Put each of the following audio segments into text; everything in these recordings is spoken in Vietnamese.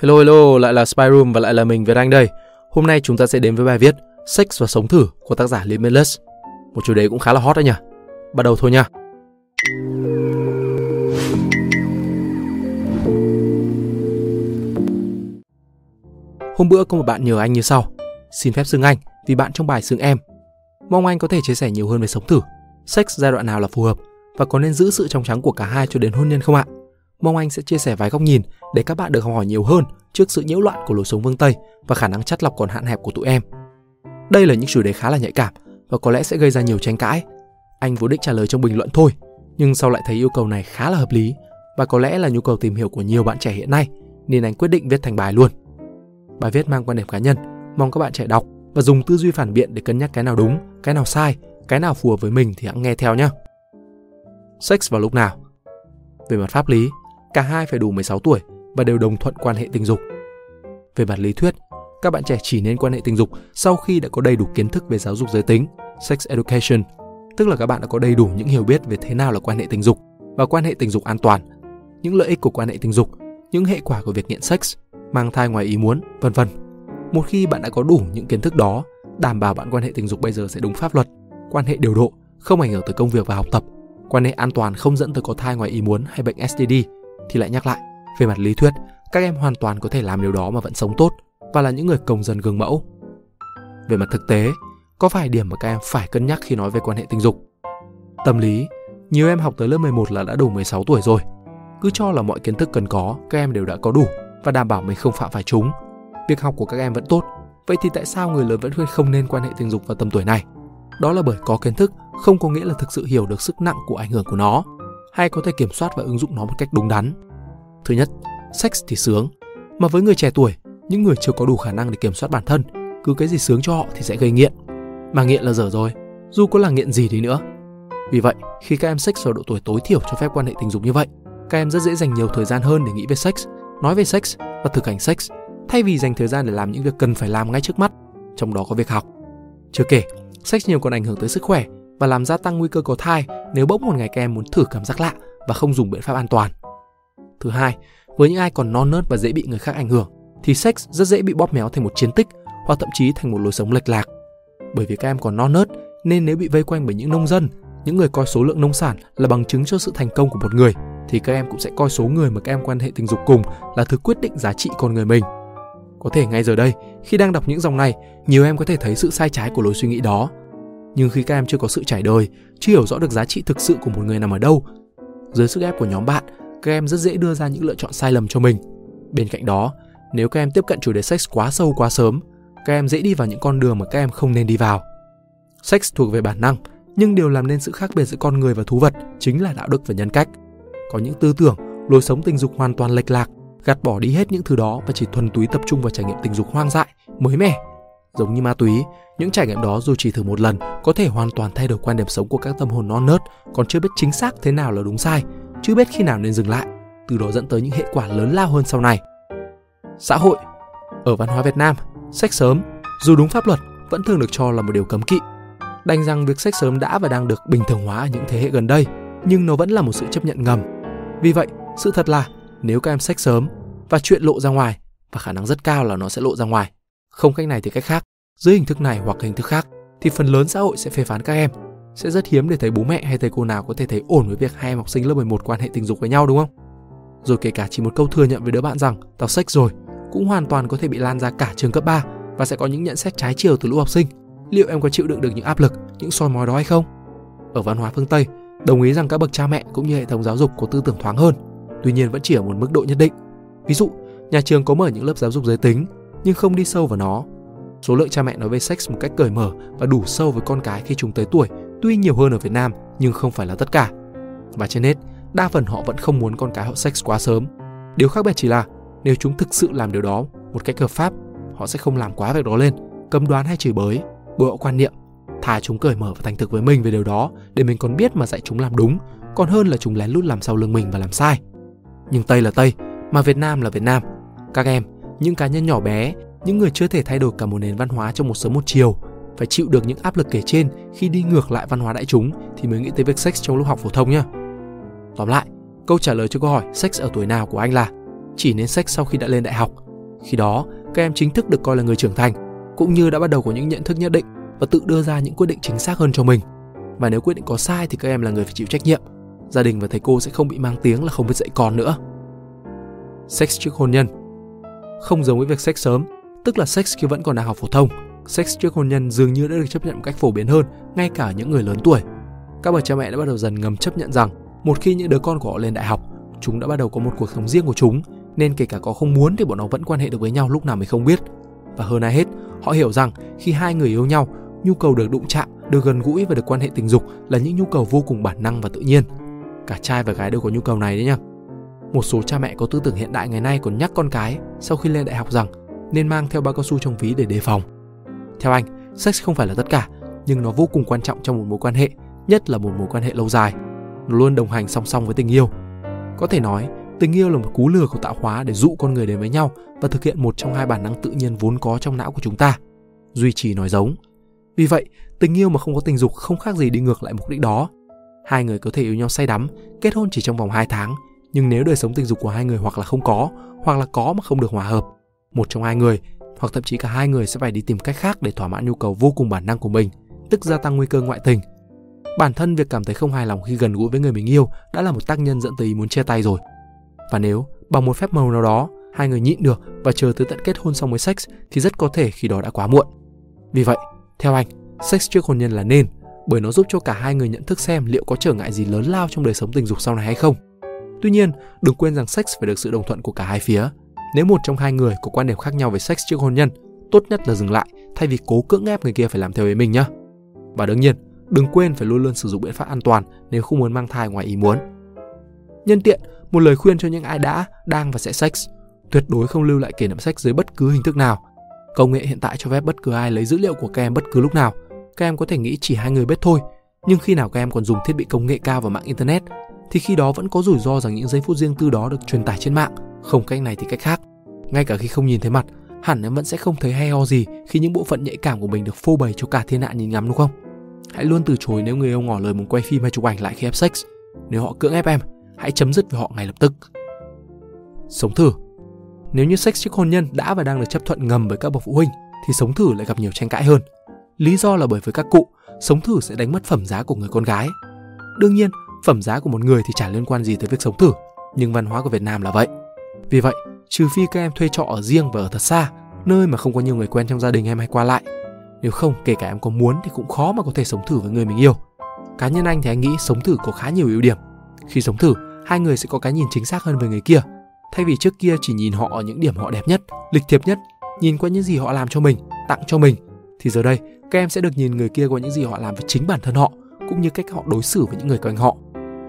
Hello hello, lại là Spy Room và lại là mình Việt Anh đây. Hôm nay chúng ta sẽ đến với bài viết Sex và sống thử của tác giả Limitless. Một chủ đề cũng khá là hot đấy nhỉ. Bắt đầu thôi nha. Hôm bữa có một bạn nhờ anh như sau. Xin phép xưng anh vì bạn trong bài xưng em. Mong anh có thể chia sẻ nhiều hơn về sống thử. Sex giai đoạn nào là phù hợp và có nên giữ sự trong trắng của cả hai cho đến hôn nhân không ạ? Mong anh sẽ chia sẻ vài góc nhìn để các bạn được học hỏi nhiều hơn trước sự nhiễu loạn của lối sống phương Tây và khả năng chắt lọc còn hạn hẹp của tụi em. Đây là những chủ đề khá là nhạy cảm và có lẽ sẽ gây ra nhiều tranh cãi. Anh vốn định trả lời trong bình luận thôi, nhưng sau lại thấy yêu cầu này khá là hợp lý và có lẽ là nhu cầu tìm hiểu của nhiều bạn trẻ hiện nay nên anh quyết định viết thành bài luôn. Bài viết mang quan điểm cá nhân, mong các bạn trẻ đọc và dùng tư duy phản biện để cân nhắc cái nào đúng, cái nào sai, cái nào phù hợp với mình thì hãy nghe theo nhé. Sex vào lúc nào? Về mặt pháp lý, cả hai phải đủ 16 tuổi và đều đồng thuận quan hệ tình dục. Về mặt lý thuyết, các bạn trẻ chỉ nên quan hệ tình dục sau khi đã có đầy đủ kiến thức về giáo dục giới tính, sex education, tức là các bạn đã có đầy đủ những hiểu biết về thế nào là quan hệ tình dục và quan hệ tình dục an toàn, những lợi ích của quan hệ tình dục, những hệ quả của việc nghiện sex, mang thai ngoài ý muốn, vân vân. Một khi bạn đã có đủ những kiến thức đó, đảm bảo bạn quan hệ tình dục bây giờ sẽ đúng pháp luật, quan hệ điều độ, không ảnh hưởng tới công việc và học tập, quan hệ an toàn không dẫn tới có thai ngoài ý muốn hay bệnh STD thì lại nhắc lại, về mặt lý thuyết, các em hoàn toàn có thể làm điều đó mà vẫn sống tốt và là những người công dân gương mẫu. Về mặt thực tế, có vài điểm mà các em phải cân nhắc khi nói về quan hệ tình dục. Tâm lý, nhiều em học tới lớp 11 là đã đủ 16 tuổi rồi. Cứ cho là mọi kiến thức cần có, các em đều đã có đủ và đảm bảo mình không phạm phải chúng. Việc học của các em vẫn tốt, vậy thì tại sao người lớn vẫn khuyên không nên quan hệ tình dục vào tầm tuổi này? Đó là bởi có kiến thức không có nghĩa là thực sự hiểu được sức nặng của ảnh hưởng của nó hay có thể kiểm soát và ứng dụng nó một cách đúng đắn. Thứ nhất, sex thì sướng, mà với người trẻ tuổi, những người chưa có đủ khả năng để kiểm soát bản thân, cứ cái gì sướng cho họ thì sẽ gây nghiện. Mà nghiện là dở rồi, dù có là nghiện gì đi nữa. Vì vậy, khi các em sex ở độ tuổi tối thiểu cho phép quan hệ tình dục như vậy, các em rất dễ dành nhiều thời gian hơn để nghĩ về sex, nói về sex và thực hành sex, thay vì dành thời gian để làm những việc cần phải làm ngay trước mắt, trong đó có việc học. Chưa kể, sex nhiều còn ảnh hưởng tới sức khỏe và làm gia tăng nguy cơ có thai nếu bỗng một ngày các em muốn thử cảm giác lạ và không dùng biện pháp an toàn. Thứ hai, với những ai còn non nớt và dễ bị người khác ảnh hưởng, thì sex rất dễ bị bóp méo thành một chiến tích hoặc thậm chí thành một lối sống lệch lạc. Bởi vì các em còn non nớt nên nếu bị vây quanh bởi những nông dân, những người coi số lượng nông sản là bằng chứng cho sự thành công của một người, thì các em cũng sẽ coi số người mà các em quan hệ tình dục cùng là thứ quyết định giá trị con người mình. Có thể ngay giờ đây, khi đang đọc những dòng này, nhiều em có thể thấy sự sai trái của lối suy nghĩ đó nhưng khi các em chưa có sự trải đời, chưa hiểu rõ được giá trị thực sự của một người nằm ở đâu, dưới sức ép của nhóm bạn, các em rất dễ đưa ra những lựa chọn sai lầm cho mình. Bên cạnh đó, nếu các em tiếp cận chủ đề sex quá sâu quá sớm, các em dễ đi vào những con đường mà các em không nên đi vào. Sex thuộc về bản năng, nhưng điều làm nên sự khác biệt giữa con người và thú vật chính là đạo đức và nhân cách. Có những tư tưởng, lối sống tình dục hoàn toàn lệch lạc, gạt bỏ đi hết những thứ đó và chỉ thuần túy tập trung vào trải nghiệm tình dục hoang dại, mới mẻ Giống như ma túy, những trải nghiệm đó dù chỉ thử một lần có thể hoàn toàn thay đổi quan điểm sống của các tâm hồn non nớt, còn chưa biết chính xác thế nào là đúng sai, chưa biết khi nào nên dừng lại, từ đó dẫn tới những hệ quả lớn lao hơn sau này. Xã hội Ở văn hóa Việt Nam, sex sớm, dù đúng pháp luật, vẫn thường được cho là một điều cấm kỵ. Đành rằng việc sex sớm đã và đang được bình thường hóa ở những thế hệ gần đây, nhưng nó vẫn là một sự chấp nhận ngầm. Vì vậy, sự thật là nếu các em sex sớm và chuyện lộ ra ngoài, và khả năng rất cao là nó sẽ lộ ra ngoài, không cách này thì cách khác, dưới hình thức này hoặc hình thức khác, thì phần lớn xã hội sẽ phê phán các em. Sẽ rất hiếm để thấy bố mẹ hay thầy cô nào có thể thấy ổn với việc hai em học sinh lớp 11 quan hệ tình dục với nhau đúng không? Rồi kể cả chỉ một câu thừa nhận với đứa bạn rằng tao sách rồi, cũng hoàn toàn có thể bị lan ra cả trường cấp 3 và sẽ có những nhận xét trái chiều từ lũ học sinh. Liệu em có chịu đựng được những áp lực, những soi mói đó hay không? Ở văn hóa phương Tây, đồng ý rằng các bậc cha mẹ cũng như hệ thống giáo dục có tư tưởng thoáng hơn, tuy nhiên vẫn chỉ ở một mức độ nhất định. Ví dụ, nhà trường có mở những lớp giáo dục giới tính nhưng không đi sâu vào nó. Số lượng cha mẹ nói về sex một cách cởi mở và đủ sâu với con cái khi chúng tới tuổi tuy nhiều hơn ở Việt Nam nhưng không phải là tất cả. Và trên hết, đa phần họ vẫn không muốn con cái họ sex quá sớm. Điều khác biệt chỉ là nếu chúng thực sự làm điều đó một cách hợp pháp, họ sẽ không làm quá việc đó lên, cấm đoán hay chửi bới, bội quan niệm. Thà chúng cởi mở và thành thực với mình về điều đó để mình còn biết mà dạy chúng làm đúng, còn hơn là chúng lén lút làm sau lưng mình và làm sai. Nhưng Tây là Tây, mà Việt Nam là Việt Nam. Các em những cá nhân nhỏ bé, những người chưa thể thay đổi cả một nền văn hóa trong một sớm một chiều, phải chịu được những áp lực kể trên khi đi ngược lại văn hóa đại chúng thì mới nghĩ tới việc sex trong lúc học phổ thông nhé. Tóm lại, câu trả lời cho câu hỏi sex ở tuổi nào của anh là chỉ nên sex sau khi đã lên đại học Khi đó, các em chính thức được coi là người trưởng thành, cũng như đã bắt đầu có những nhận thức nhất định và tự đưa ra những quyết định chính xác hơn cho mình. Và nếu quyết định có sai thì các em là người phải chịu trách nhiệm. Gia đình và thầy cô sẽ không bị mang tiếng là không biết dạy con nữa. Sex trước hôn nhân Không giống với việc sex sớm, tức là sex khi vẫn còn đang học phổ thông, sex trước hôn nhân dường như đã được chấp nhận một cách phổ biến hơn ngay cả những người lớn tuổi. Các bậc cha mẹ đã bắt đầu dần ngầm chấp nhận rằng một khi những đứa con của họ lên đại học, chúng đã bắt đầu có một cuộc sống riêng của chúng, nên kể cả có không muốn thì bọn nó vẫn quan hệ được với nhau lúc nào mình không biết. Và hơn ai hết, họ hiểu rằng khi hai người yêu nhau, nhu cầu được đụng chạm, được gần gũi và được quan hệ tình dục là những nhu cầu vô cùng bản năng và tự nhiên. Cả trai và gái đều có nhu cầu này đấy nhá. Một số cha mẹ có tư tưởng hiện đại ngày nay còn nhắc con cái sau khi lên đại học rằng nên mang theo bao cao su trong ví để đề phòng. Theo anh, sex không phải là tất cả, nhưng nó vô cùng quan trọng trong một mối quan hệ, nhất là một mối quan hệ lâu dài. Nó luôn đồng hành song song với tình yêu. Có thể nói, tình yêu là một cú lừa của tạo hóa để dụ con người đến với nhau và thực hiện một trong hai bản năng tự nhiên vốn có trong não của chúng ta. Duy trì nói giống. Vì vậy, tình yêu mà không có tình dục không khác gì đi ngược lại mục đích đó. Hai người có thể yêu nhau say đắm, kết hôn chỉ trong vòng 2 tháng, nhưng nếu đời sống tình dục của hai người hoặc là không có, hoặc là có mà không được hòa hợp, một trong hai người hoặc thậm chí cả hai người sẽ phải đi tìm cách khác để thỏa mãn nhu cầu vô cùng bản năng của mình, tức gia tăng nguy cơ ngoại tình. Bản thân việc cảm thấy không hài lòng khi gần gũi với người mình yêu đã là một tác nhân dẫn tới ý muốn chia tay rồi. Và nếu bằng một phép màu nào đó hai người nhịn được và chờ tới tận kết hôn xong mới sex thì rất có thể khi đó đã quá muộn. Vì vậy, theo anh, sex trước hôn nhân là nên bởi nó giúp cho cả hai người nhận thức xem liệu có trở ngại gì lớn lao trong đời sống tình dục sau này hay không. Tuy nhiên, đừng quên rằng sex phải được sự đồng thuận của cả hai phía. Nếu một trong hai người có quan điểm khác nhau về sex trước hôn nhân, tốt nhất là dừng lại thay vì cố cưỡng ép người kia phải làm theo ý mình nhé. Và đương nhiên, đừng quên phải luôn luôn sử dụng biện pháp an toàn nếu không muốn mang thai ngoài ý muốn. Nhân tiện, một lời khuyên cho những ai đã, đang và sẽ sex, tuyệt đối không lưu lại kỷ niệm sex dưới bất cứ hình thức nào. Công nghệ hiện tại cho phép bất cứ ai lấy dữ liệu của các em bất cứ lúc nào. Các em có thể nghĩ chỉ hai người biết thôi, nhưng khi nào các em còn dùng thiết bị công nghệ cao và mạng internet thì khi đó vẫn có rủi ro rằng những giây phút riêng tư đó được truyền tải trên mạng, không cách này thì cách khác. Ngay cả khi không nhìn thấy mặt, hẳn em vẫn sẽ không thấy hay ho gì khi những bộ phận nhạy cảm của mình được phô bày cho cả thiên hạ nhìn ngắm đúng không? Hãy luôn từ chối nếu người yêu ngỏ lời muốn quay phim hay chụp ảnh lại khi ép sex. Nếu họ cưỡng ép em, hãy chấm dứt với họ ngay lập tức. Sống thử Nếu như sex trước hôn nhân đã và đang được chấp thuận ngầm với các bậc phụ huynh, thì sống thử lại gặp nhiều tranh cãi hơn. Lý do là bởi với các cụ, sống thử sẽ đánh mất phẩm giá của người con gái. Đương nhiên, phẩm giá của một người thì chả liên quan gì tới việc sống thử, nhưng văn hóa của Việt Nam là vậy. Vì vậy, trừ phi các em thuê trọ ở riêng và ở thật xa, nơi mà không có nhiều người quen trong gia đình em hay qua lại. Nếu không, kể cả em có muốn thì cũng khó mà có thể sống thử với người mình yêu. Cá nhân anh thì anh nghĩ sống thử có khá nhiều ưu điểm. Khi sống thử, hai người sẽ có cái nhìn chính xác hơn về người kia. Thay vì trước kia chỉ nhìn họ ở những điểm họ đẹp nhất, lịch thiệp nhất, nhìn qua những gì họ làm cho mình, tặng cho mình, thì giờ đây các em sẽ được nhìn người kia qua những gì họ làm với chính bản thân họ, cũng như cách họ đối xử với những người quanh họ.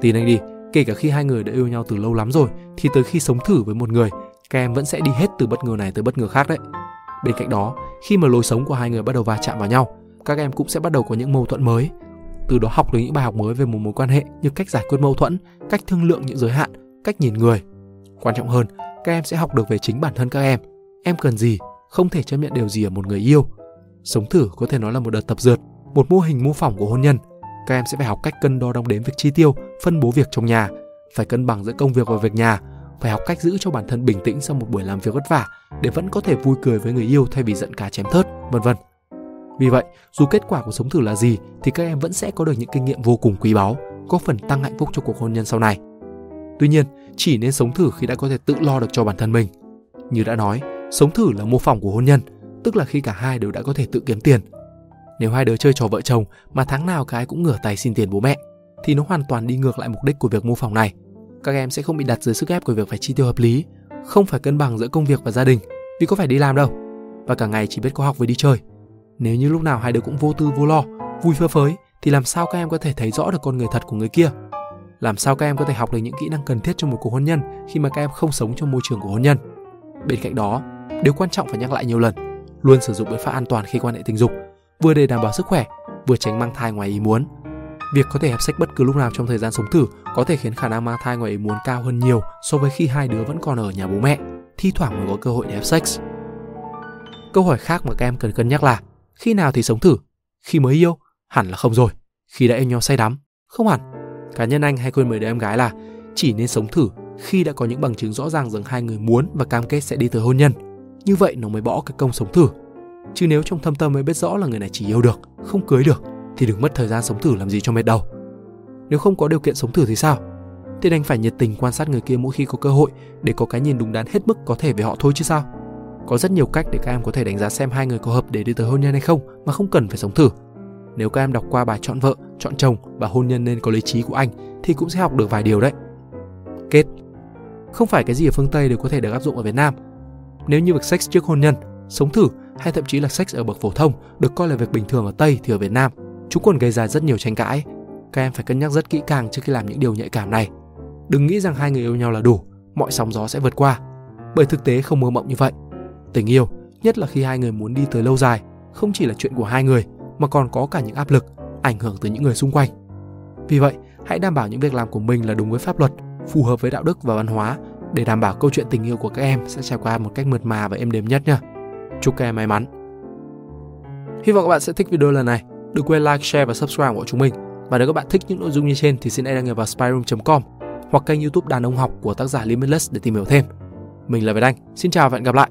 Tin anh đi, kể cả khi hai người đã yêu nhau từ lâu lắm rồi, thì tới khi sống thử với một người, các em vẫn sẽ đi hết từ bất ngờ này tới bất ngờ khác đấy. Bên cạnh đó, khi mà lối sống của hai người bắt đầu va chạm vào nhau, các em cũng sẽ bắt đầu có những mâu thuẫn mới. Từ đó học được những bài học mới về một mối quan hệ như cách giải quyết mâu thuẫn, cách thương lượng những giới hạn, cách nhìn người. Quan trọng hơn, các em sẽ học được về chính bản thân các em. Em cần gì, không thể chấp nhận điều gì ở một người yêu. Sống thử có thể nói là một đợt tập dượt, một mô hình mô phỏng của hôn nhân. Các em sẽ phải học cách cân đo đong đếm việc chi tiêu, phân bố việc trong nhà, phải cân bằng giữa công việc và việc nhà, phải học cách giữ cho bản thân bình tĩnh sau một buổi làm việc vất vả để vẫn có thể vui cười với người yêu thay vì giận cá chém thớt, vân vân. Vì vậy, dù kết quả của sống thử là gì thì các em vẫn sẽ có được những kinh nghiệm vô cùng quý báu, có phần tăng hạnh phúc cho cuộc hôn nhân sau này. Tuy nhiên, chỉ nên sống thử khi đã có thể tự lo được cho bản thân mình. Như đã nói, sống thử là mô phỏng của hôn nhân, tức là khi cả hai đều đã có thể tự kiếm tiền. Nếu hai đứa chơi trò vợ chồng mà tháng nào cái cũng ngửa tay xin tiền bố mẹ, thì nó hoàn toàn đi ngược lại mục đích của việc mô phỏng này. Các em sẽ không bị đặt dưới sức ép của việc phải chi tiêu hợp lý, không phải cân bằng giữa công việc và gia đình, vì có phải đi làm đâu. Và cả ngày chỉ biết có học với đi chơi. Nếu như lúc nào hai đứa cũng vô tư vô lo, vui phơ phới, thì làm sao các em có thể thấy rõ được con người thật của người kia? Làm sao các em có thể học được những kỹ năng cần thiết trong một cuộc hôn nhân khi mà các em không sống trong môi trường của hôn nhân? Bên cạnh đó, điều quan trọng phải nhắc lại nhiều lần, luôn sử dụng biện pháp an toàn khi quan hệ tình dục, vừa để đảm bảo sức khỏe, vừa tránh mang thai ngoài ý muốn Việc có thể hẹp sách bất cứ lúc nào trong thời gian sống thử có thể khiến khả năng mang thai ngoài ý muốn cao hơn nhiều so với khi hai đứa vẫn còn ở nhà bố mẹ, thi thoảng mới có cơ hội để hẹp sex. Câu hỏi khác mà các em cần cân nhắc là khi nào thì sống thử? Khi mới yêu? Hẳn là không rồi. Khi đã yêu nhau say đắm? Không hẳn. Cá nhân anh hay khuyên mời đứa em gái là chỉ nên sống thử khi đã có những bằng chứng rõ ràng rằng hai người muốn và cam kết sẽ đi tới hôn nhân. Như vậy nó mới bỏ cái công sống thử. Chứ nếu trong thâm tâm mới biết rõ là người này chỉ yêu được, không cưới được thì đừng mất thời gian sống thử làm gì cho mệt đầu. Nếu không có điều kiện sống thử thì sao? Thì đành phải nhiệt tình quan sát người kia mỗi khi có cơ hội để có cái nhìn đúng đắn hết mức có thể về họ thôi chứ sao. Có rất nhiều cách để các em có thể đánh giá xem hai người có hợp để đi tới hôn nhân hay không mà không cần phải sống thử. Nếu các em đọc qua bài chọn vợ, chọn chồng và hôn nhân nên có lý trí của anh thì cũng sẽ học được vài điều đấy. Kết Không phải cái gì ở phương Tây đều có thể được áp dụng ở Việt Nam. Nếu như việc sex trước hôn nhân, sống thử hay thậm chí là sex ở bậc phổ thông được coi là việc bình thường ở Tây thì ở Việt Nam chúng còn gây ra rất nhiều tranh cãi. Các em phải cân nhắc rất kỹ càng trước khi làm những điều nhạy cảm này. Đừng nghĩ rằng hai người yêu nhau là đủ, mọi sóng gió sẽ vượt qua. Bởi thực tế không mơ mộng như vậy. Tình yêu, nhất là khi hai người muốn đi tới lâu dài, không chỉ là chuyện của hai người mà còn có cả những áp lực, ảnh hưởng từ những người xung quanh. Vì vậy, hãy đảm bảo những việc làm của mình là đúng với pháp luật, phù hợp với đạo đức và văn hóa để đảm bảo câu chuyện tình yêu của các em sẽ trải qua một cách mượt mà và êm đềm nhất nha. Chúc các em may mắn. Hy vọng các bạn sẽ thích video lần này. Đừng quên like, share và subscribe của chúng mình. Và nếu các bạn thích những nội dung như trên thì xin hãy đăng nhập vào spyroom.com hoặc kênh youtube đàn ông học của tác giả Limitless để tìm hiểu thêm. Mình là Việt Anh, xin chào và hẹn gặp lại.